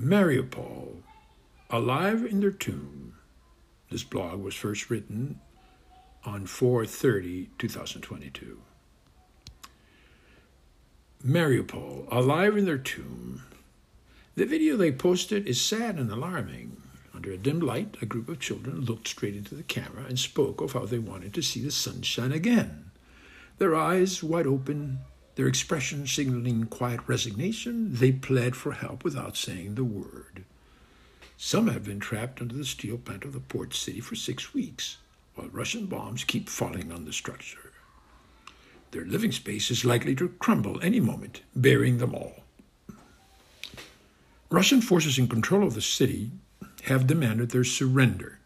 Mariupol, alive in their tomb. This blog was first written on 430 2022. Mariupol, alive in their tomb. The video they posted is sad and alarming. Under a dim light, a group of children looked straight into the camera and spoke of how they wanted to see the sunshine again. Their eyes wide open, their expression signaling quiet resignation, they pled for help without saying the word. Some have been trapped under the steel plant of the port city for six weeks, while Russian bombs keep falling on the structure. Their living space is likely to crumble any moment, burying them all. Russian forces in control of the city have demanded their surrender,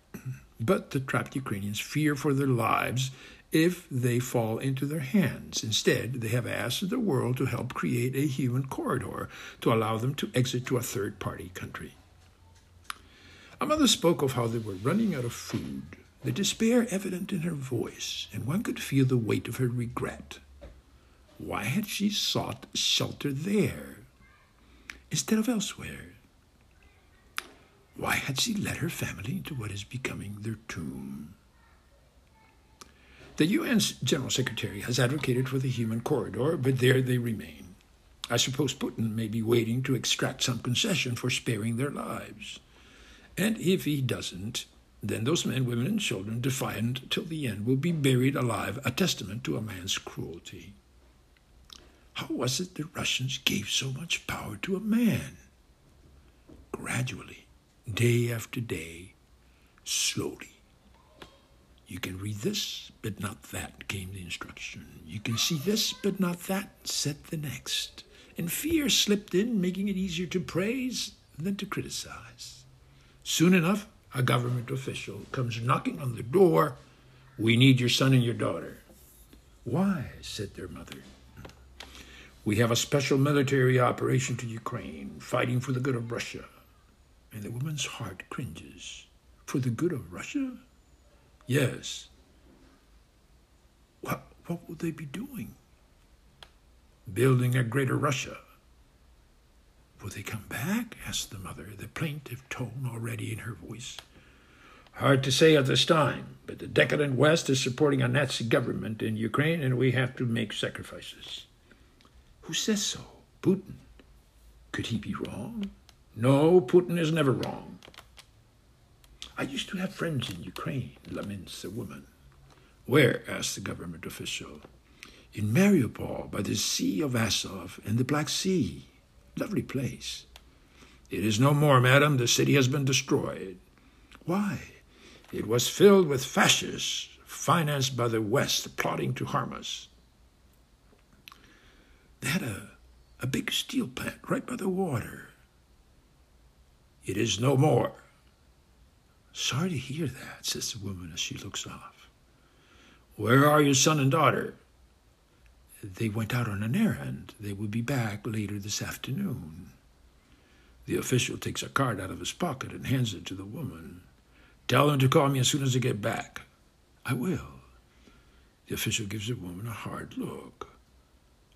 but the trapped Ukrainians fear for their lives if they fall into their hands. Instead, they have asked the world to help create a human corridor to allow them to exit to a third party country. A mother spoke of how they were running out of food, the despair evident in her voice, and one could feel the weight of her regret. Why had she sought shelter there instead of elsewhere? Why had she led her family into what is becoming their tomb? The UN's General Secretary has advocated for the human corridor, but there they remain. I suppose Putin may be waiting to extract some concession for sparing their lives. And if he doesn't, then those men, women, and children, defiant till the end, will be buried alive, a testament to a man's cruelty. How was it the Russians gave so much power to a man? Gradually, day after day, slowly. You can read this, but not that, came the instruction. You can see this, but not that, said the next. And fear slipped in, making it easier to praise than to criticize. Soon enough, a government official comes knocking on the door. We need your son and your daughter. Why? said their mother. We have a special military operation to Ukraine, fighting for the good of Russia and the woman's heart cringes. For the good of Russia? Yes. What, what will they be doing? Building a greater Russia. Will they come back? asked the mother, the plaintive tone already in her voice. Hard to say at this time, but the decadent West is supporting a Nazi government in Ukraine, and we have to make sacrifices. Who says so? Putin. Could he be wrong? No, Putin is never wrong. I used to have friends in Ukraine, laments the woman. Where? asked the government official. In Mariupol, by the Sea of Azov and the Black Sea. Lovely place. It is no more, madam. The city has been destroyed. Why? It was filled with fascists financed by the West plotting to harm us. They had a, a big steel plant right by the water. It is no more. Sorry to hear that, says the woman as she looks off. Where are your son and daughter? They went out on an errand. They will be back later this afternoon. The official takes a card out of his pocket and hands it to the woman. Tell them to call me as soon as they get back. I will. The official gives the woman a hard look.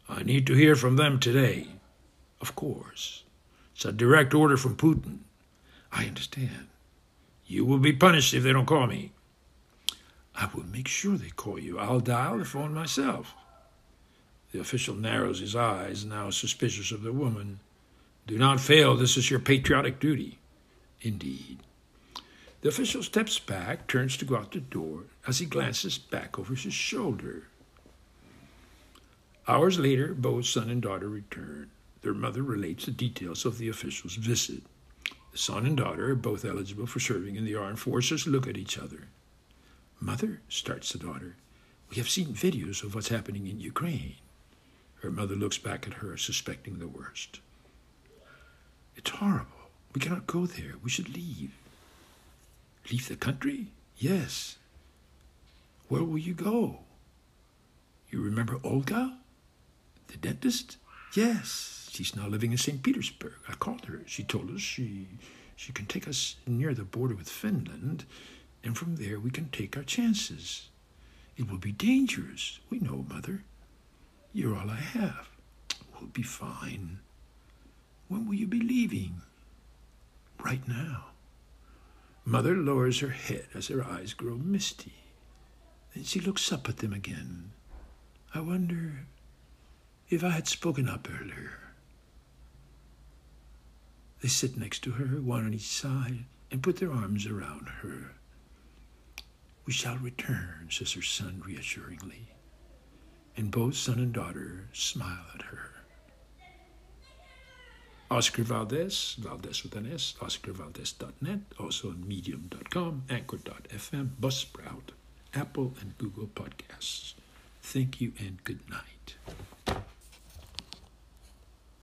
I need to hear from them today. Of course. It's a direct order from Putin. I understand. You will be punished if they don't call me. I will make sure they call you. I'll dial the phone myself. The official narrows his eyes, now suspicious of the woman. Do not fail. This is your patriotic duty. Indeed. The official steps back, turns to go out the door, as he glances back over his shoulder. Hours later, both son and daughter return. Their mother relates the details of the official's visit. Son and daughter, are both eligible for serving in the armed forces, look at each other. Mother, starts the daughter, we have seen videos of what's happening in Ukraine. Her mother looks back at her, suspecting the worst. It's horrible. We cannot go there. We should leave. Leave the country? Yes. Where will you go? You remember Olga? The dentist? Yes. She's now living in St. Petersburg. I called her. She told us she she can take us near the border with Finland, and from there we can take our chances. It will be dangerous. We know, Mother. You're all I have. We'll be fine. When will you be leaving? right now. Mother lowers her head as her eyes grow misty. Then she looks up at them again. I wonder if I had spoken up earlier. They sit next to her, one on each side, and put their arms around her. We shall return, says her son reassuringly. And both son and daughter smile at her. Oscar Valdez, Valdez with an S, oscarvaldez.net, also on medium.com, anchor.fm, Buzzsprout, Apple and Google Podcasts. Thank you and good night.